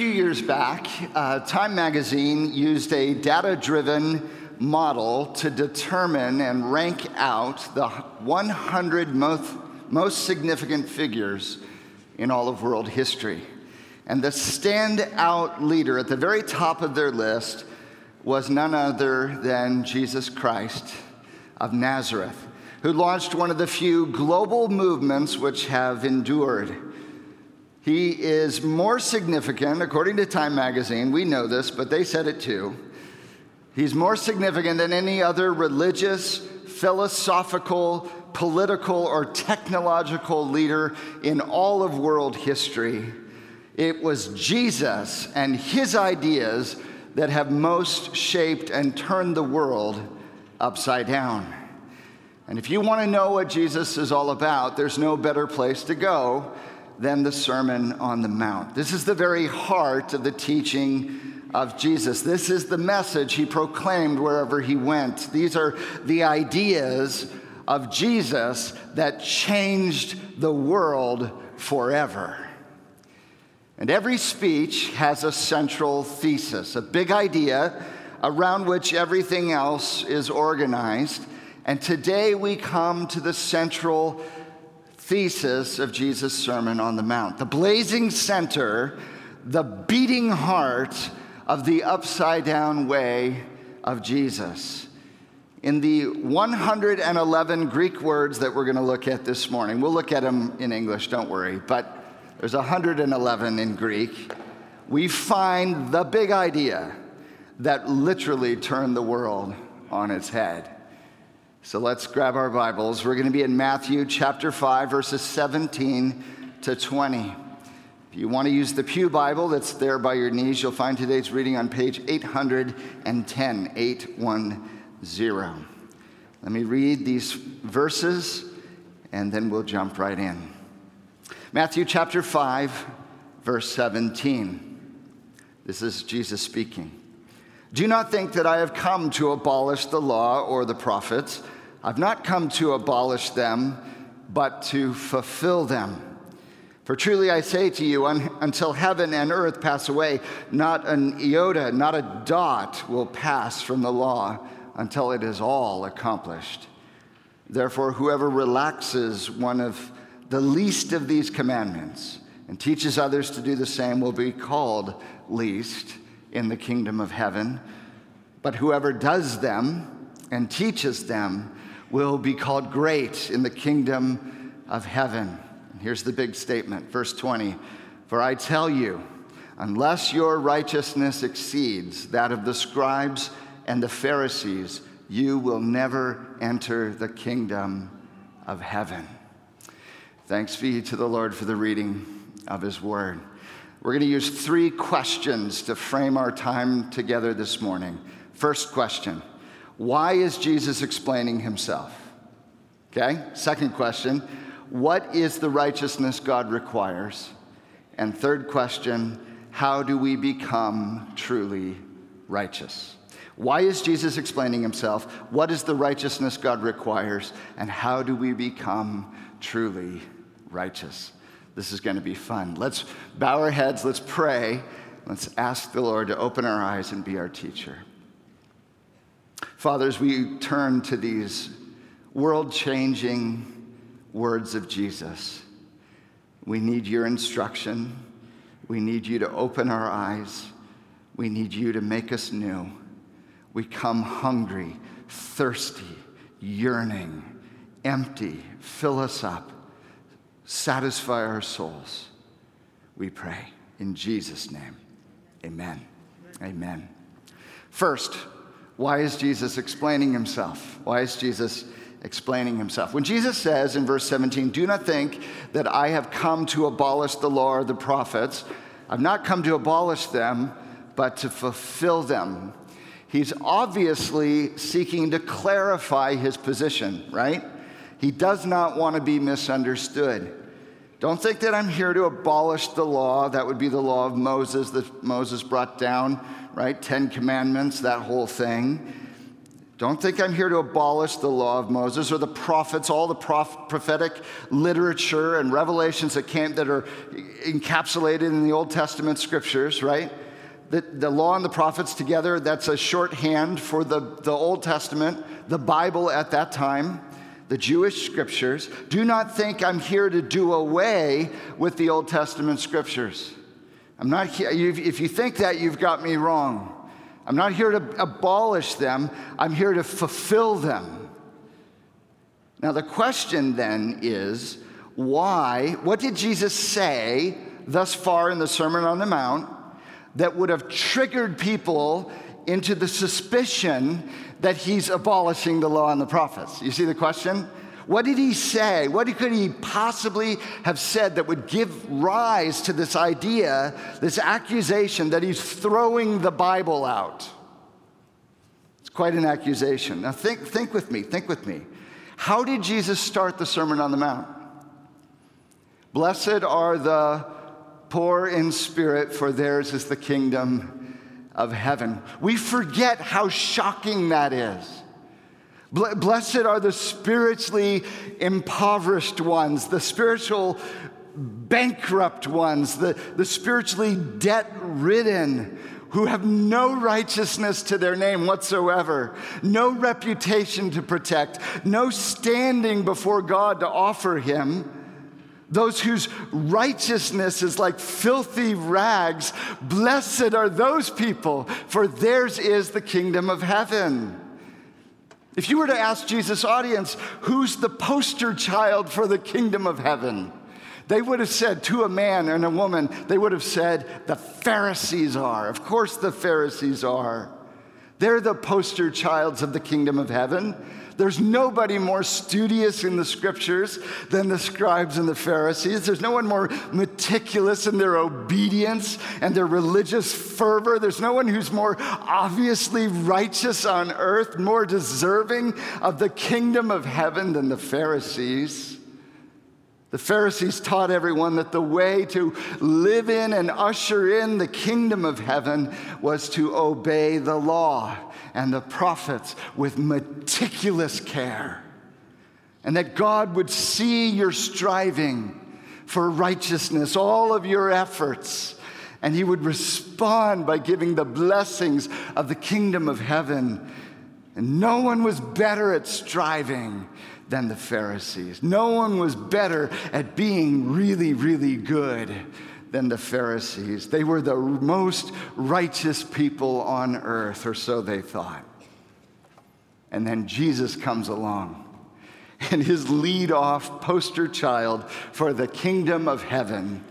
few years back, uh, Time magazine used a data driven model to determine and rank out the 100 most, most significant figures in all of world history. And the standout leader at the very top of their list was none other than Jesus Christ of Nazareth, who launched one of the few global movements which have endured. He is more significant, according to Time magazine, we know this, but they said it too. He's more significant than any other religious, philosophical, political, or technological leader in all of world history. It was Jesus and his ideas that have most shaped and turned the world upside down. And if you want to know what Jesus is all about, there's no better place to go than the Sermon on the Mount. This is the very heart of the teaching of Jesus. This is the message he proclaimed wherever he went. These are the ideas of Jesus that changed the world forever. And every speech has a central thesis, a big idea around which everything else is organized. And today we come to the central thesis of Jesus' Sermon on the Mount, the blazing center, the beating heart of the upside down way of Jesus. In the 111 Greek words that we're going to look at this morning, we'll look at them in English, don't worry, but there's 111 in Greek. We find the big idea that literally turned the world on its head. So let's grab our Bibles. We're going to be in Matthew chapter 5, verses 17 to 20. If you want to use the Pew Bible that's there by your knees, you'll find today's reading on page 810, 810. Let me read these verses and then we'll jump right in. Matthew chapter 5, verse 17. This is Jesus speaking. Do not think that I have come to abolish the law or the prophets. I've not come to abolish them, but to fulfill them. For truly I say to you, un- until heaven and earth pass away, not an iota, not a dot will pass from the law until it is all accomplished. Therefore, whoever relaxes one of the least of these commandments and teaches others to do the same will be called least in the kingdom of heaven. But whoever does them and teaches them will be called great in the kingdom of heaven. And here's the big statement, verse 20 For I tell you, unless your righteousness exceeds that of the scribes and the Pharisees, you will never enter the kingdom of heaven. Thanks be to the Lord for the reading of his word. We're going to use three questions to frame our time together this morning. First question Why is Jesus explaining himself? Okay. Second question What is the righteousness God requires? And third question How do we become truly righteous? Why is Jesus explaining himself? What is the righteousness God requires? And how do we become truly righteous. This is going to be fun. Let's bow our heads, let's pray, let's ask the Lord to open our eyes and be our teacher. Fathers, we turn to these world changing words of Jesus. We need your instruction. We need you to open our eyes. We need you to make us new. We come hungry, thirsty, yearning, empty. Fill us up satisfy our souls. We pray in Jesus' name. Amen. Amen. First, why is Jesus explaining himself? Why is Jesus explaining himself? When Jesus says in verse 17, Do not think that I have come to abolish the law or the prophets, I've not come to abolish them, but to fulfill them. He's obviously seeking to clarify his position, right? He does not want to be misunderstood. Don't think that I'm here to abolish the law. That would be the law of Moses that Moses brought down, right? Ten Commandments, that whole thing. Don't think I'm here to abolish the law of Moses or the prophets, all the prof- prophetic literature and revelations that came that are encapsulated in the Old Testament scriptures, right? The, the law and the prophets together, that's a shorthand for the, the Old Testament, the Bible at that time, the Jewish scriptures. Do not think I'm here to do away with the Old Testament scriptures. I'm not here, if you think that, you've got me wrong. I'm not here to abolish them, I'm here to fulfill them. Now, the question then is why? What did Jesus say thus far in the Sermon on the Mount that would have triggered people into the suspicion that he's abolishing the law and the prophets? You see the question? What did he say? What could he possibly have said that would give rise to this idea, this accusation that he's throwing the Bible out? It's quite an accusation. Now, think, think with me, think with me. How did Jesus start the Sermon on the Mount? Blessed are the poor in spirit, for theirs is the kingdom of heaven. We forget how shocking that is. Blessed are the spiritually impoverished ones, the spiritual bankrupt ones, the, the spiritually debt ridden, who have no righteousness to their name whatsoever, no reputation to protect, no standing before God to offer Him. Those whose righteousness is like filthy rags, blessed are those people, for theirs is the kingdom of heaven. If you were to ask Jesus' audience, who's the poster child for the kingdom of heaven? They would have said to a man and a woman, they would have said, the Pharisees are. Of course, the Pharisees are. They're the poster childs of the kingdom of heaven. There's nobody more studious in the scriptures than the scribes and the Pharisees. There's no one more meticulous in their obedience and their religious fervor. There's no one who's more obviously righteous on earth, more deserving of the kingdom of heaven than the Pharisees. The Pharisees taught everyone that the way to live in and usher in the kingdom of heaven was to obey the law and the prophets with meticulous care. And that God would see your striving for righteousness, all of your efforts, and He would respond by giving the blessings of the kingdom of heaven. And no one was better at striving than the Pharisees. No one was better at being really, really good than the Pharisees. They were the most righteous people on earth, or so they thought. And then Jesus comes along, and his lead off poster child for the kingdom of heaven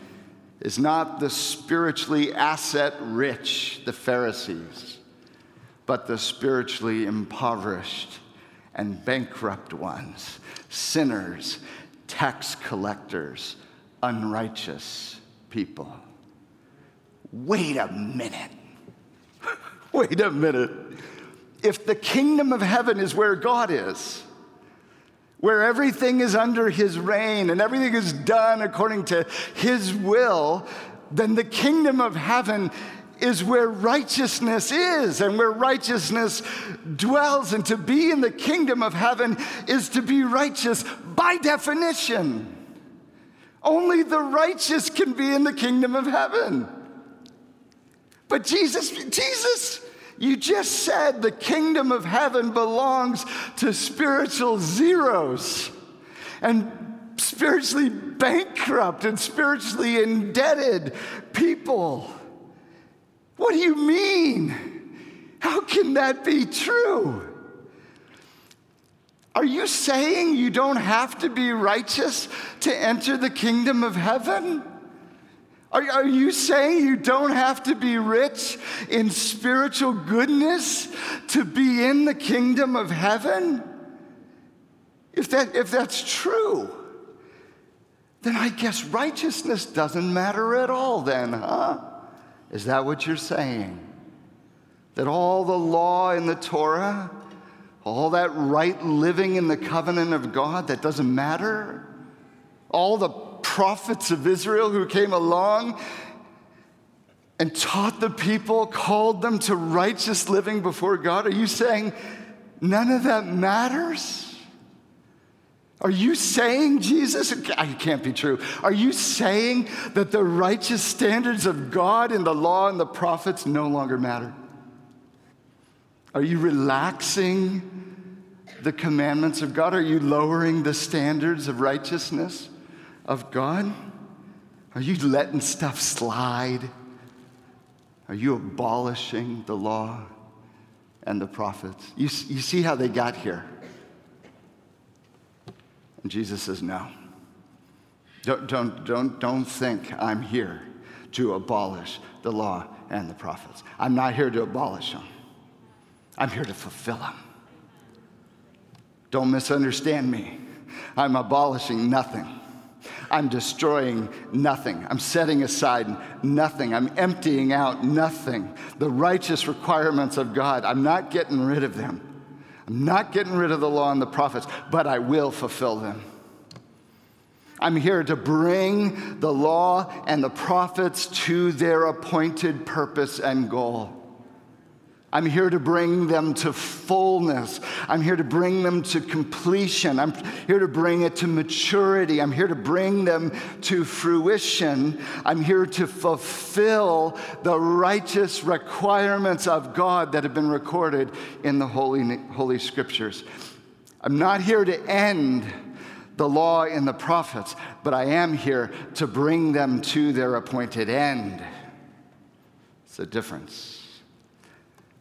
is not the spiritually asset rich, the Pharisees, but the spiritually impoverished and bankrupt ones, sinners, tax collectors, unrighteous people. Wait a minute. Wait a minute. If the kingdom of heaven is where God is, where everything is under his reign and everything is done according to his will, then the kingdom of heaven is where righteousness is and where righteousness dwells. And to be in the kingdom of heaven is to be righteous by definition. Only the righteous can be in the kingdom of heaven. But Jesus, Jesus, you just said the kingdom of heaven belongs to spiritual zeros and spiritually bankrupt and spiritually indebted people. What do you mean? How can that be true? Are you saying you don't have to be righteous to enter the kingdom of heaven? Are, are, you saying you don't have to be rich in spiritual goodness to be in the kingdom of heaven? If, that, if that's true, then I guess righteousness doesn't matter at all, then, huh? Is that what you're saying? That all the law in the Torah all that right living in the covenant of God that doesn't matter? All the prophets of Israel who came along and taught the people, called them to righteous living before God? Are you saying None of that matters? Are you saying, Jesus, it can't be true. Are you saying that the righteous standards of God in the law and the prophets no longer matter? Are you relaxing the commandments of God? Are you lowering the standards of righteousness of God? Are you letting stuff slide? Are you abolishing the law and the prophets? You, you see how they got here? And Jesus says, No. Don't, don't, don't, don't think I'm here to abolish the law and the prophets. I'm not here to abolish them, I'm here to fulfill them. Don't misunderstand me. I'm abolishing nothing. I'm destroying nothing. I'm setting aside nothing. I'm emptying out nothing. The righteous requirements of God, I'm not getting rid of them. I'm not getting rid of the law and the prophets, but I will fulfill them. I'm here to bring the law and the prophets to their appointed purpose and goal. I'm here to bring them to fullness. I'm here to bring them to completion. I'm here to bring it to maturity. I'm here to bring them to fruition. I'm here to fulfill the righteous requirements of God that have been recorded in the Holy, Holy Scriptures. I'm not here to end the law and the prophets, but I am here to bring them to their appointed end. It's a difference.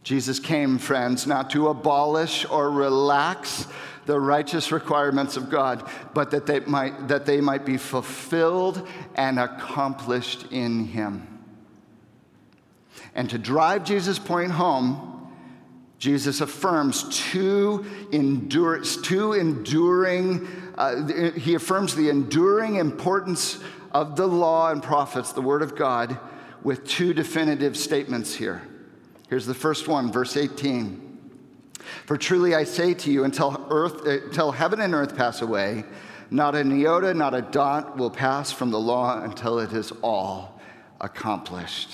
Jesus came, friends, not to abolish or relax the righteous requirements of God, but that they might, that they might be fulfilled and accomplished in Him. And to drive Jesus' point home, Jesus affirms two, endure, two enduring, uh, he affirms the enduring importance of the law and prophets, the Word of God, with two definitive statements here. Here's the first one, verse 18. For truly I say to you, until, earth, uh, until heaven and earth pass away, not an iota, not a dot will pass from the law until it is all accomplished.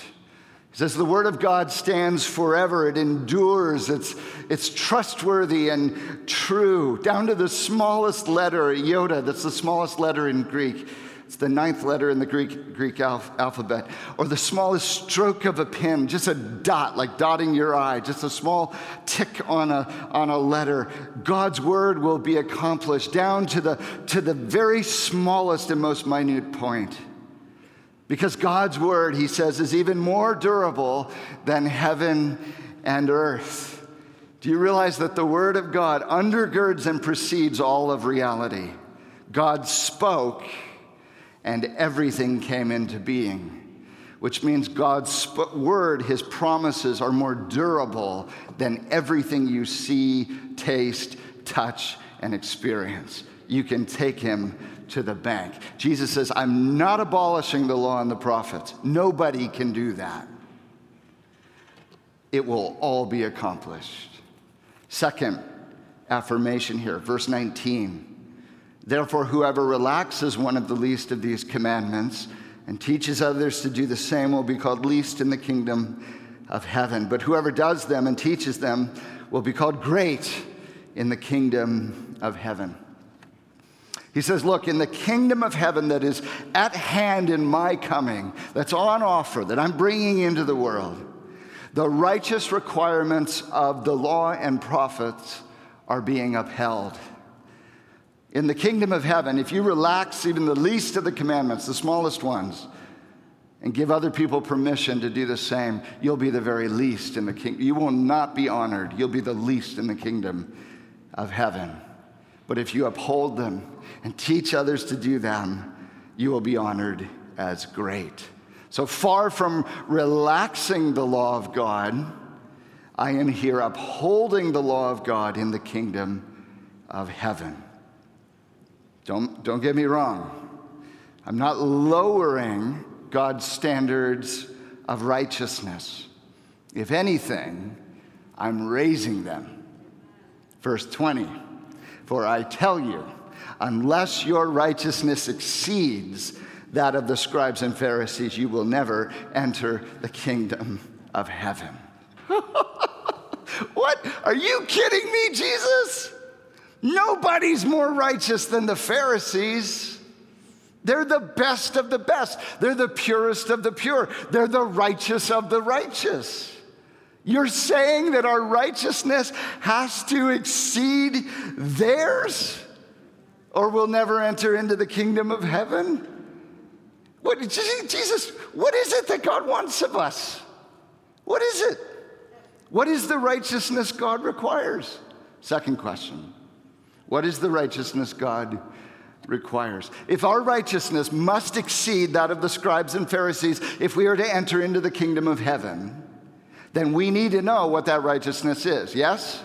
He says the word of God stands forever, it endures, it's, it's trustworthy and true, down to the smallest letter, iota, that's the smallest letter in Greek. It's the ninth letter in the Greek, Greek alph- alphabet. Or the smallest stroke of a pen, just a dot, like dotting your I, just a small tick on a, on a letter. God's word will be accomplished down to the, to the very smallest and most minute point. Because God's word, he says, is even more durable than heaven and earth. Do you realize that the word of God undergirds and precedes all of reality? God spoke and everything came into being, which means God's word, his promises, are more durable than everything you see, taste, touch, and experience. You can take him to the bank. Jesus says, I'm not abolishing the law and the prophets. Nobody can do that. It will all be accomplished. Second affirmation here, verse 19. Therefore, whoever relaxes one of the least of these commandments and teaches others to do the same will be called least in the kingdom of heaven. But whoever does them and teaches them will be called great in the kingdom of heaven. He says, Look, in the kingdom of heaven that is at hand in my coming, that's on offer, that I'm bringing into the world, the righteous requirements of the law and prophets are being upheld. In the kingdom of heaven, if you relax even the least of the commandments, the smallest ones, and give other people permission to do the same, you'll be the very least in the kingdom. You will not be honored. You'll be the least in the kingdom of heaven. But if you uphold them and teach others to do them, you will be honored as great. So far from relaxing the law of God, I am here upholding the law of God in the kingdom of heaven. Don't, don't get me wrong. I'm not lowering God's standards of righteousness. If anything, I'm raising them. Verse 20 For I tell you, unless your righteousness exceeds that of the scribes and Pharisees, you will never enter the kingdom of heaven. what? Are you kidding me, Jesus? Nobody's more righteous than the Pharisees. They're the best of the best. They're the purest of the pure. They're the righteous of the righteous. You're saying that our righteousness has to exceed theirs, or we'll never enter into the kingdom of heaven? What, Jesus, what is it that God wants of us? What is it? What is the righteousness God requires? Second question What is the righteousness God requires? If our righteousness must exceed that of the scribes and Pharisees if we are to enter into the kingdom of heaven, then we need to know what that righteousness is. Yes?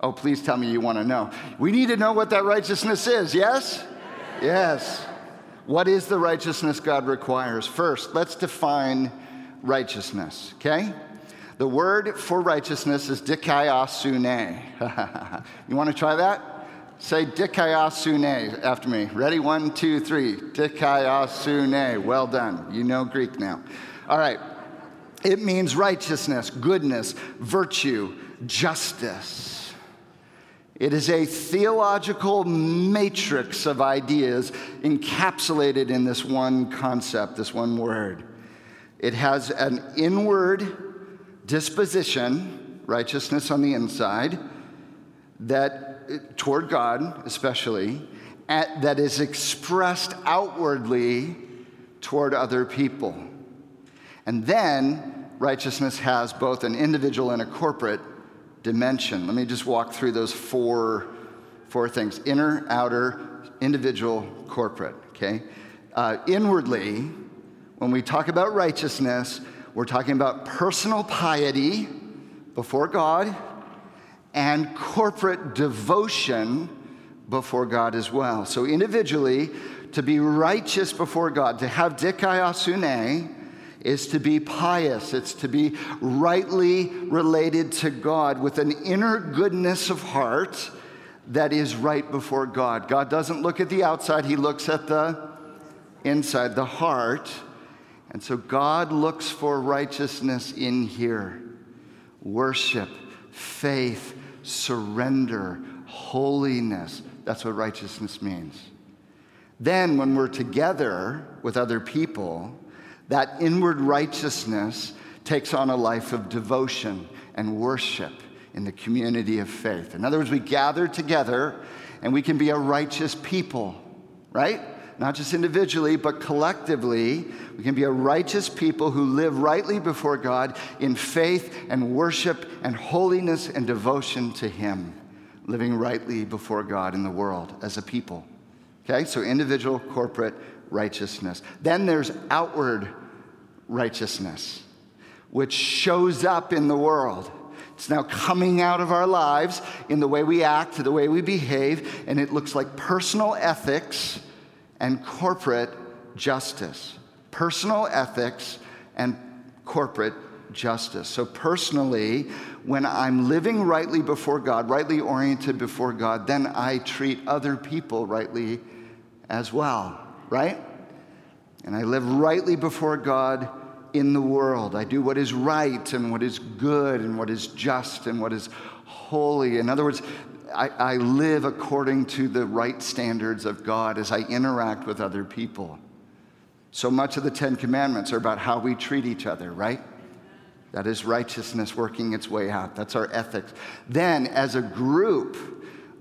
Oh, please tell me you want to know. We need to know what that righteousness is. Yes? Yes. What is the righteousness God requires? First, let's define righteousness, okay? The word for righteousness is dikaiosune. you want to try that? Say dikaiosune after me. Ready? One, two, three. Dikaiosune. Well done. You know Greek now. All right. It means righteousness, goodness, virtue, justice. It is a theological matrix of ideas encapsulated in this one concept, this one word. It has an inward disposition, righteousness on the inside, that toward God especially, at, that is expressed outwardly toward other people. And then righteousness has both an individual and a corporate dimension. Let me just walk through those four, four things inner, outer, individual, corporate, okay? Uh, inwardly, when we talk about righteousness, we're talking about personal piety before God and corporate devotion before God as well. So, individually, to be righteous before God, to have dikaiosune, is to be pious. It's to be rightly related to God with an inner goodness of heart that is right before God. God doesn't look at the outside, He looks at the inside, the heart. And so God looks for righteousness in here worship, faith, surrender, holiness. That's what righteousness means. Then, when we're together with other people, that inward righteousness takes on a life of devotion and worship in the community of faith. In other words, we gather together and we can be a righteous people, right? Not just individually, but collectively. We can be a righteous people who live rightly before God in faith and worship and holiness and devotion to Him, living rightly before God in the world as a people. Okay, so individual, corporate righteousness. Then there's outward righteousness, which shows up in the world. It's now coming out of our lives in the way we act, the way we behave, and it looks like personal ethics and corporate justice. Personal ethics and corporate justice. So, personally, when I'm living rightly before God, rightly oriented before God, then I treat other people rightly as well, right? And I live rightly before God in the world. I do what is right and what is good and what is just and what is holy. In other words, I, I, live according to the right standards of God as I interact with other people. So much of the Ten Commandments are about how we treat each other, right? That is righteousness working its way out. That's our ethics. Then, as a group,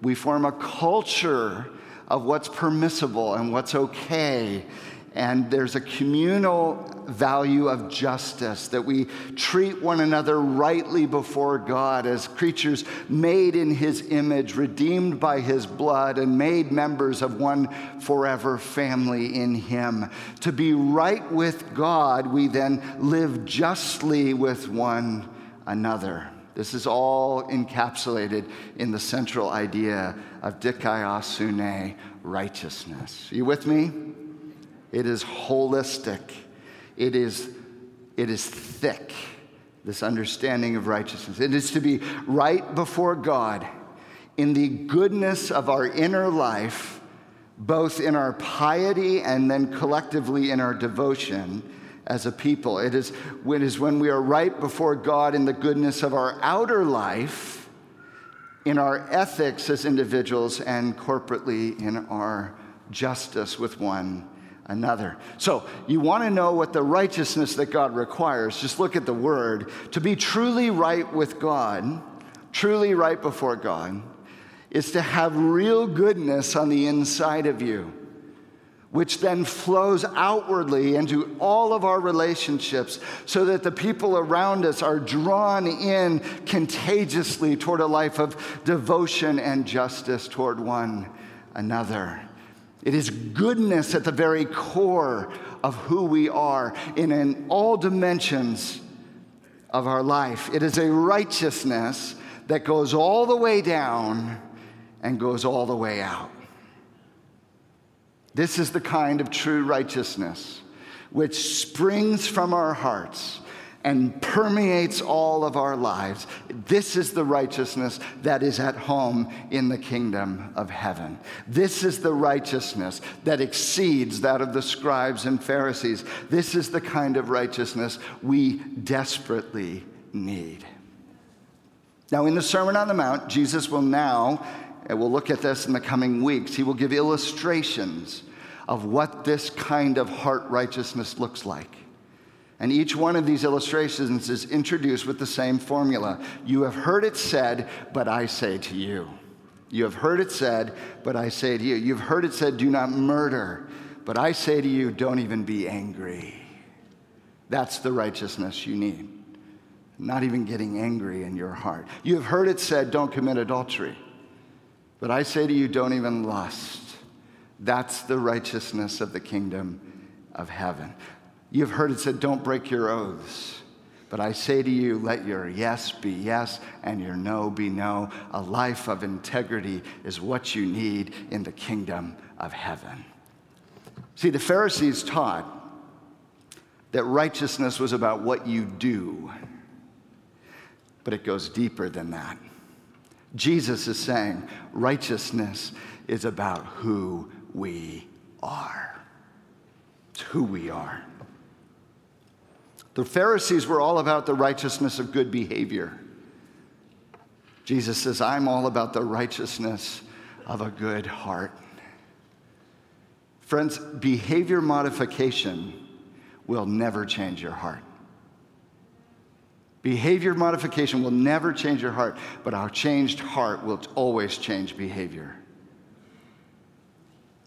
we form a culture of what's permissible and what's okay and there's a communal value of justice that we treat one another rightly before God as creatures made in His image, redeemed by His blood, and made members of one forever family in Him. To be right with God, we then live justly with one another. This is all encapsulated in the central idea of dikaiosune, righteousness. Are you with me? It is holistic. It is, it is thick, this understanding of righteousness. It is to be right before God in the goodness of our inner life, both in our piety and then collectively in our devotion as a people. It is, it is when we are right before God in the goodness of our outer life, in our ethics as individuals, and corporately in our justice with one another. So, you want to know what the righteousness that God requires, just look at the word. To be truly right with God, truly right before God, is to have real goodness on the inside of you which then flows outwardly into all of our relationships so that the people around us are drawn in contagiously toward a life of devotion and justice toward one another. It is goodness at the very core of who we are in, in all dimensions of our life. It is a righteousness that goes all the way down and goes all the way out. This is the kind of true righteousness which springs from our hearts and permeates all of our lives. This is the righteousness that is at home in the kingdom of heaven. This is the righteousness that exceeds that of the scribes and Pharisees. This is the kind of righteousness we desperately need. Now, in the Sermon on the Mount, Jesus will now and we'll look at this in the coming weeks, he will give illustrations of what this kind of heart righteousness looks like. And each one of these illustrations is introduced with the same formula. You have heard it said, but I say to you. You have heard it said, but I say to you. You've heard it said, do not murder. But I say to you, don't even be angry. That's the righteousness you need. Not even getting angry in your heart. You have heard it said, don't commit adultery. But I say to you, don't even lust. That's the righteousness of the kingdom of heaven. You've heard it said, don't break your oaths. But I say to you, let your yes be yes and your no be no. A life of integrity is what you need in the kingdom of heaven. See, the Pharisees taught that righteousness was about what you do, but it goes deeper than that. Jesus is saying righteousness is about who we are. It's who we are. The Pharisees were all about the righteousness of good behavior. Jesus says, I'm all about the righteousness of a good heart. Friends, behavior modification will never change your heart. Behavior modification will never change your heart, but our changed heart will always change behavior.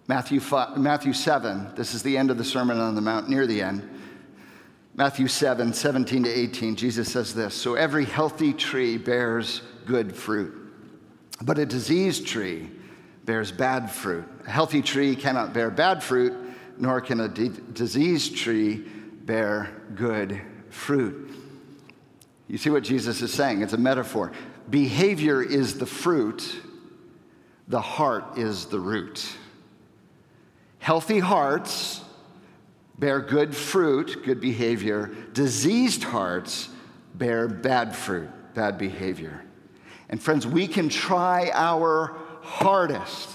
Matthew, 5, Matthew 7, this is the end of the Sermon on the Mount, near the end. Matthew 7, 17 to 18, Jesus says this So every healthy tree bears good fruit, but a diseased tree bears bad fruit. A healthy tree cannot bear bad fruit, nor can a diseased tree bear good fruit. You see what Jesus is saying? It's a metaphor. Behavior is the fruit, the heart is the root. Healthy hearts bear good fruit, good behavior. Diseased hearts bear bad fruit, bad behavior. And friends, we can try our hardest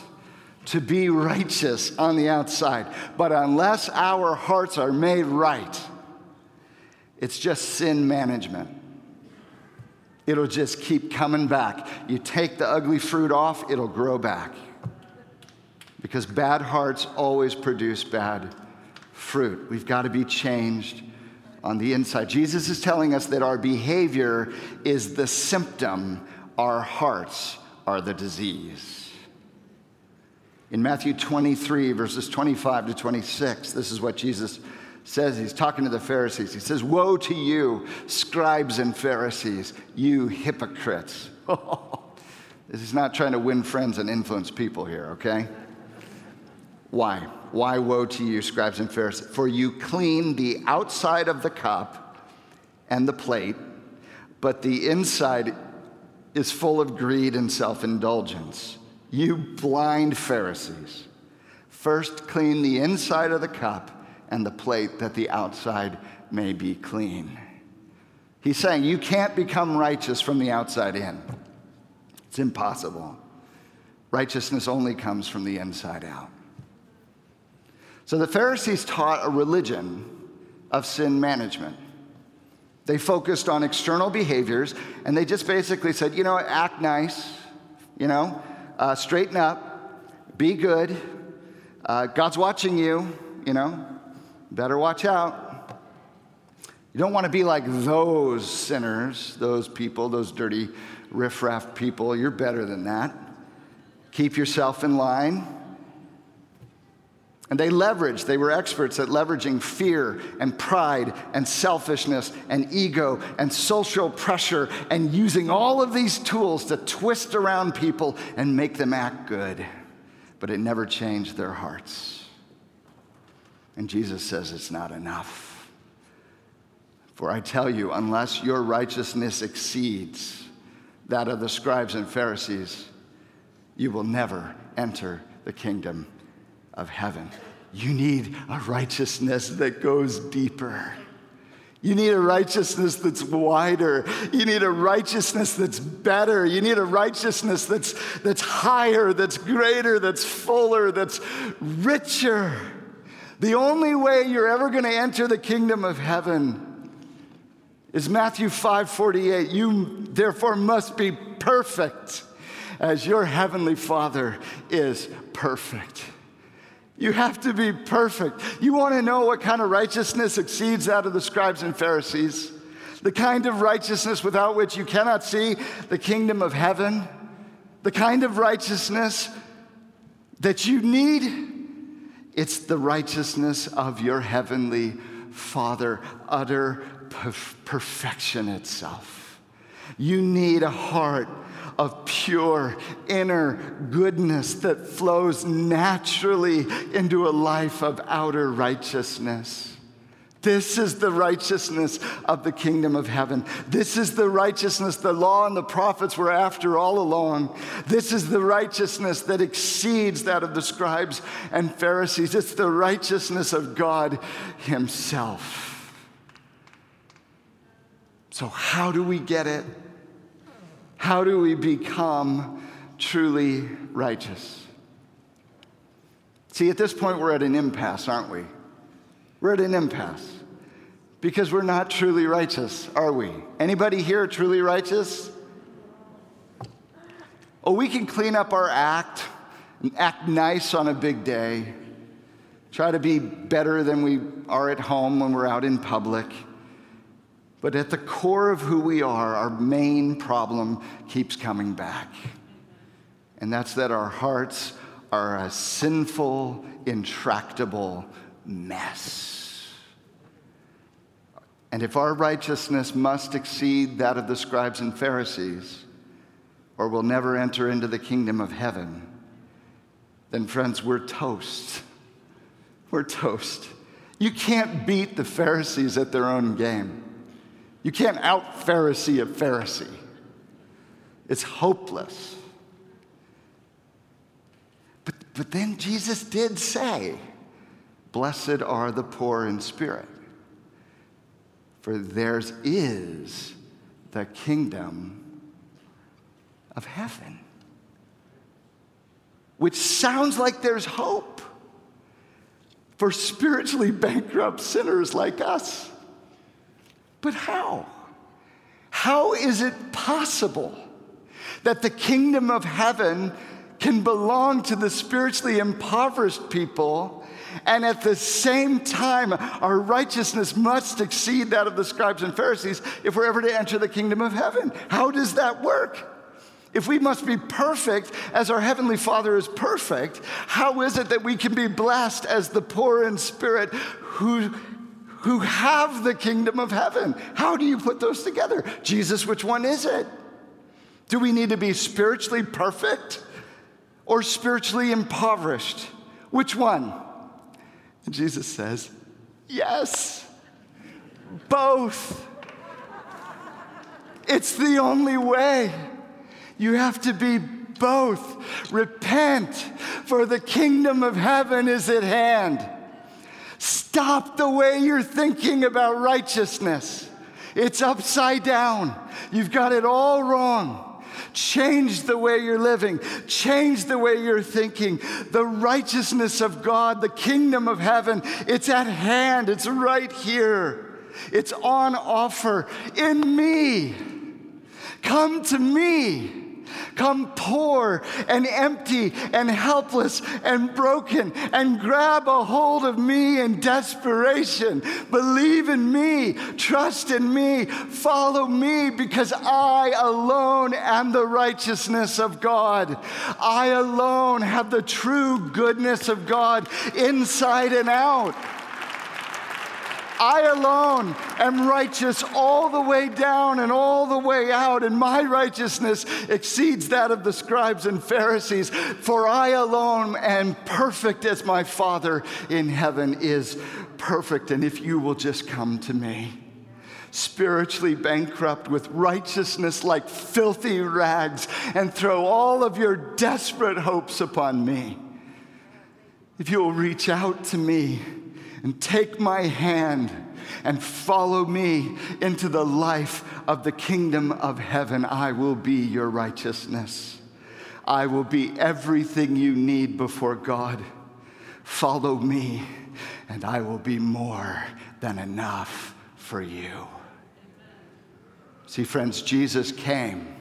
to be righteous on the outside, but unless our hearts are made right, it's just sin management it'll just keep coming back. You take the ugly fruit off, it'll grow back. Because bad hearts always produce bad fruit. We've got to be changed on the inside. Jesus is telling us that our behavior is the symptom, our hearts are the disease. In Matthew 23, verses 25 to 26, this is what Jesus says he's talking to the Pharisees. He says, Woe to you, scribes and Pharisees, you hypocrites. this is not trying to win friends and influence people here, okay? Why? Why woe to you, scribes and Pharisees? For you clean the outside of the cup and the plate, but the inside is full of greed and self indulgence. You blind Pharisees. First, clean the inside of the cup and the plate that the outside may be clean. He's saying you can't become righteous from the outside in. It's impossible. Righteousness only comes from the inside out. So the Pharisees taught a religion of sin management. They focused on external behaviors and they just basically said, you know, act nice, you know, uh, straighten up, be good. Uh, God's watching you, you know, better watch out. You don't want to be like those sinners, those people, those dirty riffraff people. You're better than that. Keep yourself in line. And they leveraged, they were experts at leveraging fear and pride and selfishness and ego and social pressure and using all of these tools to twist around people and make them act good. But it never changed their hearts. And Jesus says it's not enough. For I tell you, unless your righteousness exceeds that of the scribes and Pharisees, you will never enter the kingdom of heaven. You need a righteousness that goes deeper. You need a righteousness that's wider. You need a righteousness that's better. You need a righteousness that's, that's higher, that's greater, that's fuller, that's richer. The only way you're ever going to enter the kingdom of heaven is Matthew 5:48. You therefore must be perfect as your heavenly Father is perfect. You have to be perfect. You want to know what kind of righteousness exceeds that of the scribes and Pharisees? The kind of righteousness without which you cannot see the kingdom of heaven? The kind of righteousness that you need? It's the righteousness of your heavenly Father, utter perfection itself. You need a heart of pure inner goodness that flows naturally into a life of outer righteousness. This is the righteousness of the kingdom of heaven. This is the righteousness the law and the prophets were after all along. This is the righteousness that exceeds that of the scribes and Pharisees. It's the righteousness of God Himself. So, how do we get it? How do we become truly righteous? See, at this point, we're at an impasse, aren't we? We're at an impasse because we're not truly righteous, are we? Anybody here truly righteous? Oh, we can clean up our act and act nice on a big day, try to be better than we are at home when we're out in public. But at the core of who we are, our main problem keeps coming back. And that's that our hearts are a sinful, intractable mess. And if our righteousness must exceed that of the scribes and Pharisees, or we'll never enter into the kingdom of heaven, then, friends, we're toast. We're toast. You can't beat the Pharisees at their own game. You can't out Pharisee a Pharisee. It's hopeless. But, but then Jesus did say, Blessed are the poor in spirit, for theirs is the kingdom of heaven. Which sounds like there's hope for spiritually bankrupt sinners like us. But how? How is it possible that the kingdom of heaven can belong to the spiritually impoverished people, and at the same time, our righteousness must exceed that of the scribes and Pharisees if we're ever to enter the kingdom of heaven? How does that work? If we must be perfect as our Heavenly Father is perfect, how is it that we can be blessed as the poor in spirit who who have the kingdom of heaven. How do you put those together? Jesus, which one is it? Do we need to be spiritually perfect or spiritually impoverished? Which one? And Jesus says, Yes, both. It's the only way. You have to be both. Repent, for the kingdom of heaven is at hand. Stop the way you're thinking about righteousness. It's upside down. You've got it all wrong. Change the way you're living. Change the way you're thinking. The righteousness of God, the kingdom of heaven, it's at hand. It's right here. It's on offer in me. Come to me. Come poor and empty and helpless and broken and grab a hold of me in desperation. Believe in me, trust in me, follow me because I alone am the righteousness of God. I alone have the true goodness of God inside and out. I alone am righteous all the way down and all the way out, and my righteousness exceeds that of the scribes and Pharisees. For I alone am perfect as my Father in heaven is perfect. And if you will just come to me, spiritually bankrupt with righteousness like filthy rags, and throw all of your desperate hopes upon me, if you will reach out to me, and take my hand and follow me into the life of the kingdom of heaven. I will be your righteousness. I will be everything you need before God. Follow me, and I will be more than enough for you. See, friends, Jesus came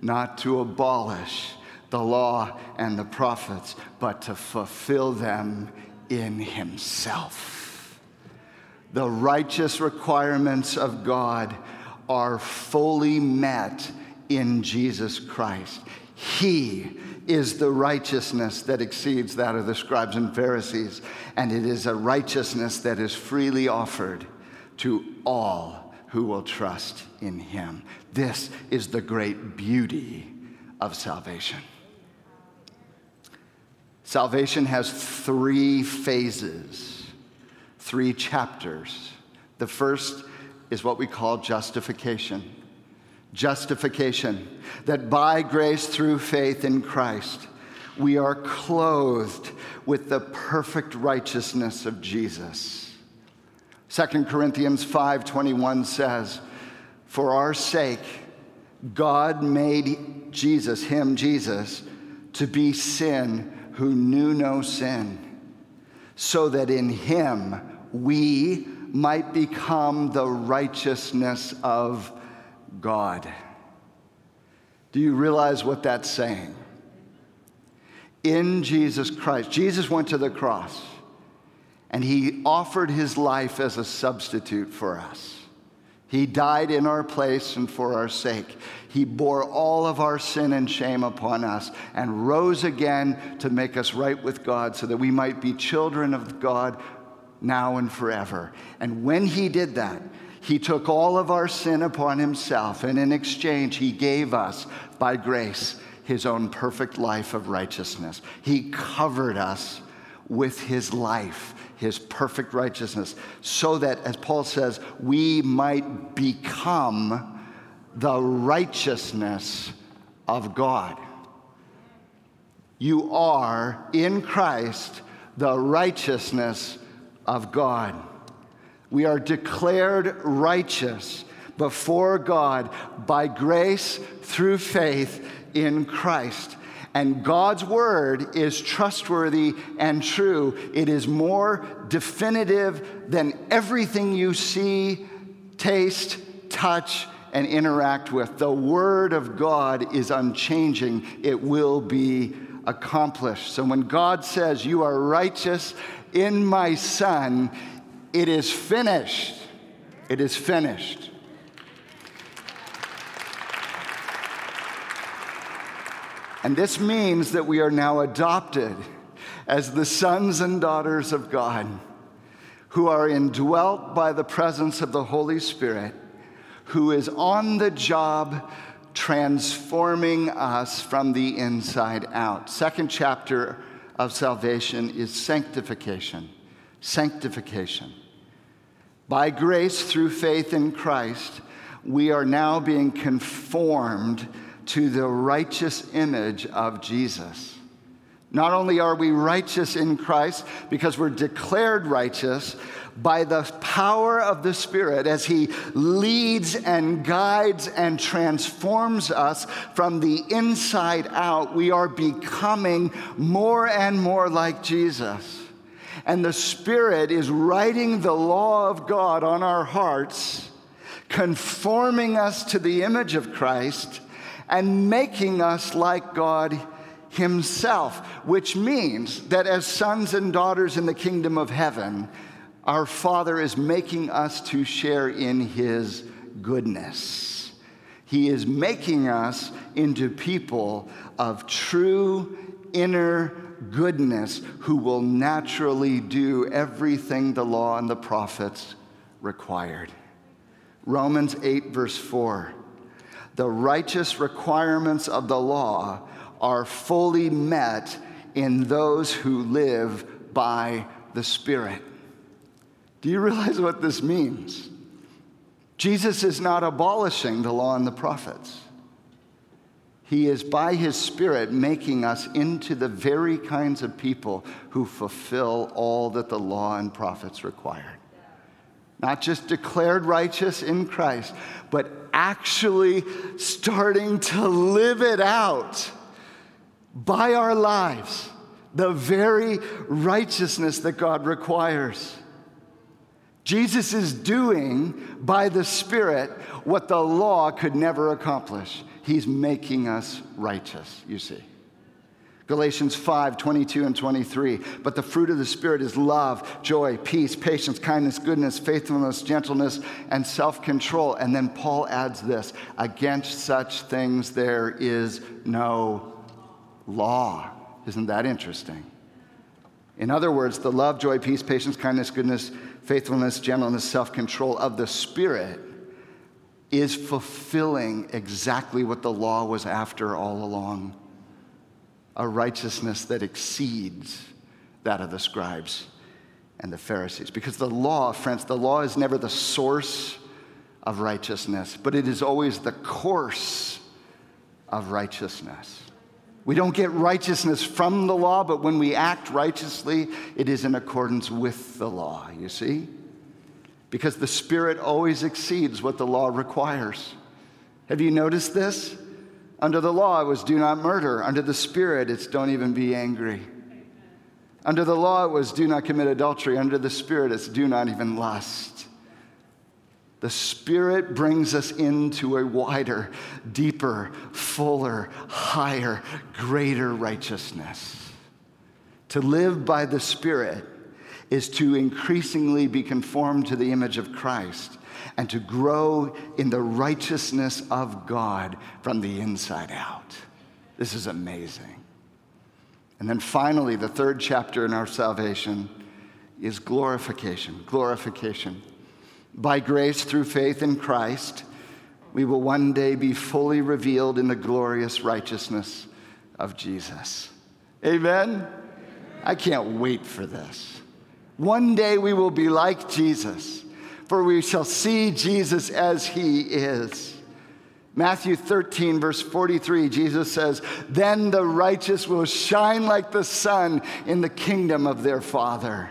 not to abolish the law and the prophets, but to fulfill them in himself. The righteous requirements of God are fully met in Jesus Christ. He is the righteousness that exceeds that of the scribes and Pharisees, and it is a righteousness that is freely offered to all who will trust in Him. This is the great beauty of salvation. Salvation has three phases, three chapters. The first is what we call justification. Justification, that by grace through faith in Christ, we are clothed with the perfect righteousness of Jesus. 2 Corinthians 5:21 says, "For our sake God made Jesus, him Jesus, to be sin who knew no sin, so that in him we might become the righteousness of God. Do you realize what that's saying? In Jesus Christ, Jesus went to the cross and he offered his life as a substitute for us. He died in our place and for our sake. He bore all of our sin and shame upon us and rose again to make us right with God so that we might be children of God now and forever. And when He did that, He took all of our sin upon Himself, and in exchange, He gave us, by grace, His own perfect life of righteousness. He covered us with His life his perfect righteousness, so that, as Paul says, we might become the righteousness of God. You are in Christ the righteousness of God. We are declared righteous before God by grace through faith in Christ. And God's word is trustworthy and true. It is more definitive than everything you see, taste, touch, and interact with. The word of God is unchanging, it will be accomplished. So when God says, You are righteous in my Son, it is finished. It is finished. And this means that we are now adopted as the sons and daughters of God who are indwelt by the presence of the Holy Spirit, who is on the job transforming us from the inside out. Second chapter of salvation is sanctification. Sanctification. By grace through faith in Christ, we are now being conformed to the righteous image of Jesus. Not only are we righteous in Christ because we're declared righteous, by the power of the Spirit as He leads and guides and transforms us from the inside out, we are becoming more and more like Jesus. And the Spirit is writing the law of God on our hearts, conforming us to the image of Christ, and making us like God Himself, which means that as sons and daughters in the kingdom of heaven, our Father is making us to share in His goodness. He is making us into people of true inner goodness who will naturally do everything the law and the prophets required. Romans 8, verse 4. The righteous requirements of the law are fully met in those who live by the Spirit. Do you realize what this means? Jesus is not abolishing the law and the prophets. He is by his Spirit making us into the very kinds of people who fulfill all that the law and prophets required. Not just declared righteous in Christ, but actually starting to live it out by our lives, the very righteousness that God requires. Jesus is doing by the Spirit what the law could never accomplish. He's making us righteous, you see. Galatians 5, 22 and 23. But the fruit of the Spirit is love, joy, peace, patience, kindness, goodness, faithfulness, gentleness, and self control. And then Paul adds this against such things there is no law. Isn't that interesting? In other words, the love, joy, peace, patience, kindness, goodness, faithfulness, gentleness, self control of the Spirit is fulfilling exactly what the law was after all along a righteousness that exceeds that of the scribes and the Pharisees. Because the law, friends, the law is never the source of righteousness, but it is always the course of righteousness. We don't get righteousness from the law, but when we act righteously, it is in accordance with the law, you see? Because the Spirit always exceeds what the law requires. Have you noticed this? Under the law, it was do not murder. Under the Spirit, it's don't even be angry. Under the law, it was do not commit adultery. Under the Spirit, it's do not even lust. The Spirit brings us into a wider, deeper, fuller, higher, greater righteousness. To live by the Spirit is to increasingly be conformed to the image of Christ and to grow in the righteousness of God from the inside out. This is amazing. And then finally, the third chapter in our salvation is glorification. Glorification. By grace through faith in Christ, we will one day be fully revealed in the glorious righteousness of Jesus. Amen? I can't wait for this. One day we will be like Jesus, for we shall see Jesus as he is. Matthew 13, verse 43, Jesus says, Then the righteous will shine like the sun in the kingdom of their Father.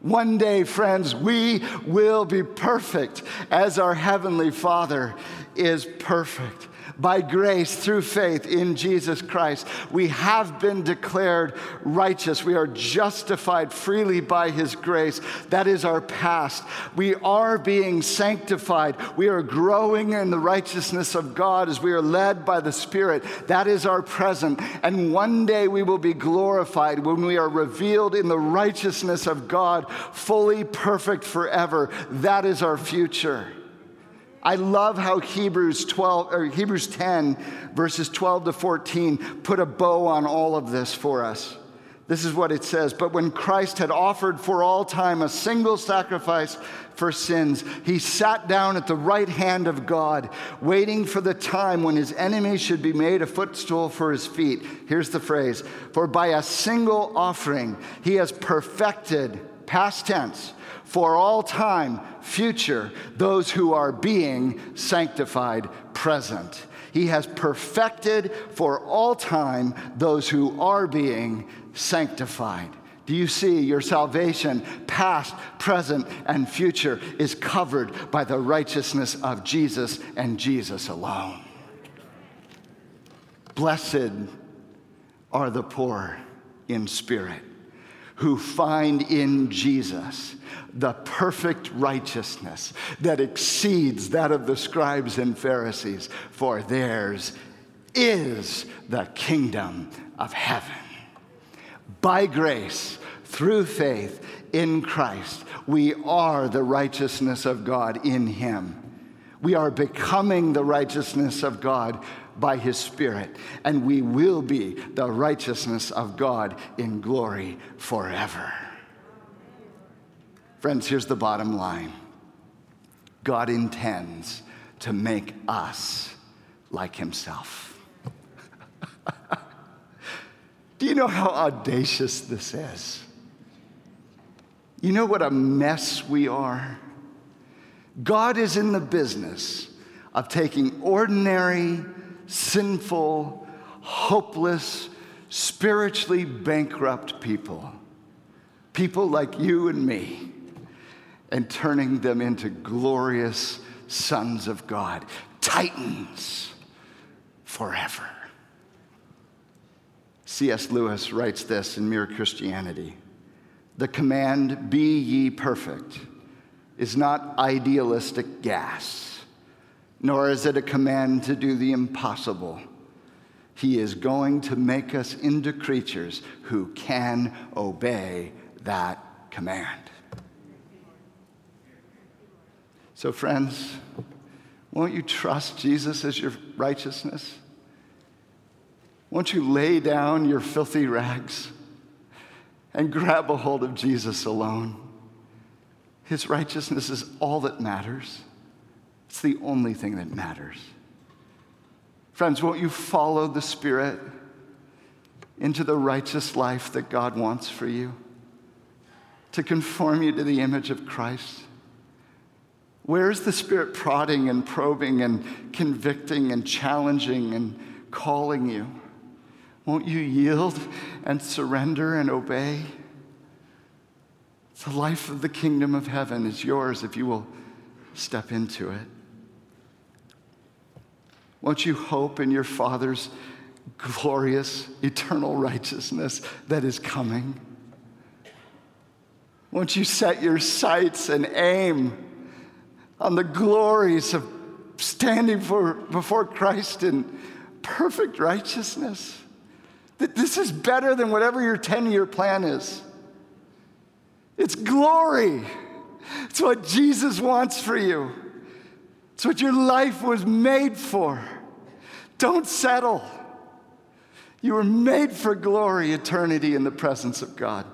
One day, friends, we will be perfect as our Heavenly Father is perfect by grace through faith in Jesus Christ. We have been declared righteous. We are justified freely by His grace. That is our past. We are being sanctified. We are growing in the righteousness of God as we are led by the Spirit. That is our present. And one day we will be glorified when we are revealed in the righteousness of God, fully perfect forever. That is our future. I love how Hebrews 12 or Hebrews 10 verses 12 to 14 put a bow on all of this for us. This is what it says, but when Christ had offered for all time a single sacrifice for sins, he sat down at the right hand of God, waiting for the time when his enemies should be made a footstool for his feet. Here's the phrase, for by a single offering he has perfected past tense for all time, future, those who are being sanctified present. He has perfected for all time those who are being sanctified. Do you see your salvation, past, present, and future, is covered by the righteousness of Jesus and Jesus alone? Blessed are the poor in spirit who find in Jesus the perfect righteousness that exceeds that of the scribes and Pharisees, for theirs is the kingdom of heaven. By grace, through faith in Christ, we are the righteousness of God in Him. We are becoming the righteousness of God by His Spirit, and we will be the righteousness of God in glory forever. Friends, here's the bottom line God intends to make us like Himself. Do you know how audacious this is? You know what a mess we are? God is in the business of taking ordinary, sinful, hopeless, spiritually bankrupt people, people like you and me, and turning them into glorious sons of God, titans forever. C.S. Lewis writes this in Mere Christianity The command, be ye perfect, is not idealistic gas, nor is it a command to do the impossible. He is going to make us into creatures who can obey that command. So, friends, won't you trust Jesus as your righteousness? Won't you lay down your filthy rags and grab a hold of Jesus alone? His righteousness is all that matters. It's the only thing that matters. Friends, won't you follow the Spirit into the righteous life that God wants for you? To conform you to the image of Christ? Where's the Spirit prodding and probing and convicting and challenging and calling you? Won't you yield and surrender and obey? The life of the kingdom of heaven is yours if you will step into it. Won't you hope in your Father's glorious eternal righteousness that is coming? Won't you set your sights and aim on the glories of standing for, before Christ in perfect righteousness? That this is better than whatever your 10 year plan is. It's glory. It's what Jesus wants for you. It's what your life was made for. Don't settle. You were made for glory, eternity in the presence of God.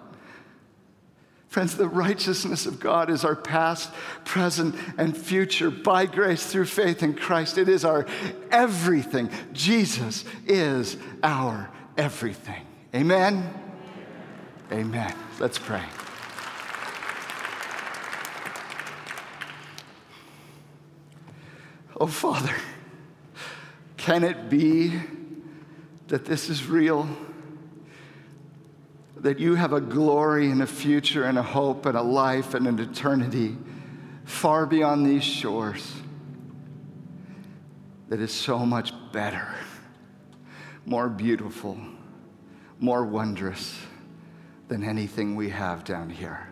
Friends, the righteousness of God is our past, present, and future by grace through faith in Christ. It is our everything. Jesus is our everything. Amen? Amen. Let's pray. Oh, Father, can it be that this is real? That you have a glory and a future and a hope and a life and an eternity far beyond these shores that is so much better more beautiful, more wondrous than anything we have down here.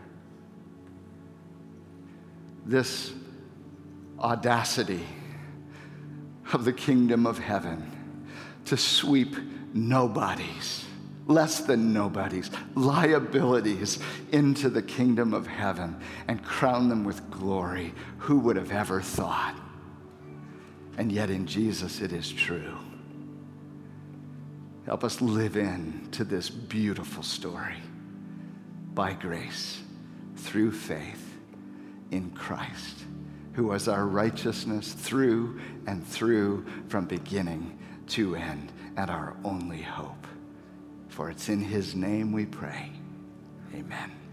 This audacity of the kingdom of heaven to sweep nobodies, less than nobodies, liabilities into the kingdom of heaven and crown them with glory. Who would have ever thought? And yet in Jesus it is true. Help us live in to this beautiful story by grace through faith in Christ, who was our righteousness through and through from beginning to end and our only hope. For it's in his name we pray. Amen. Amen.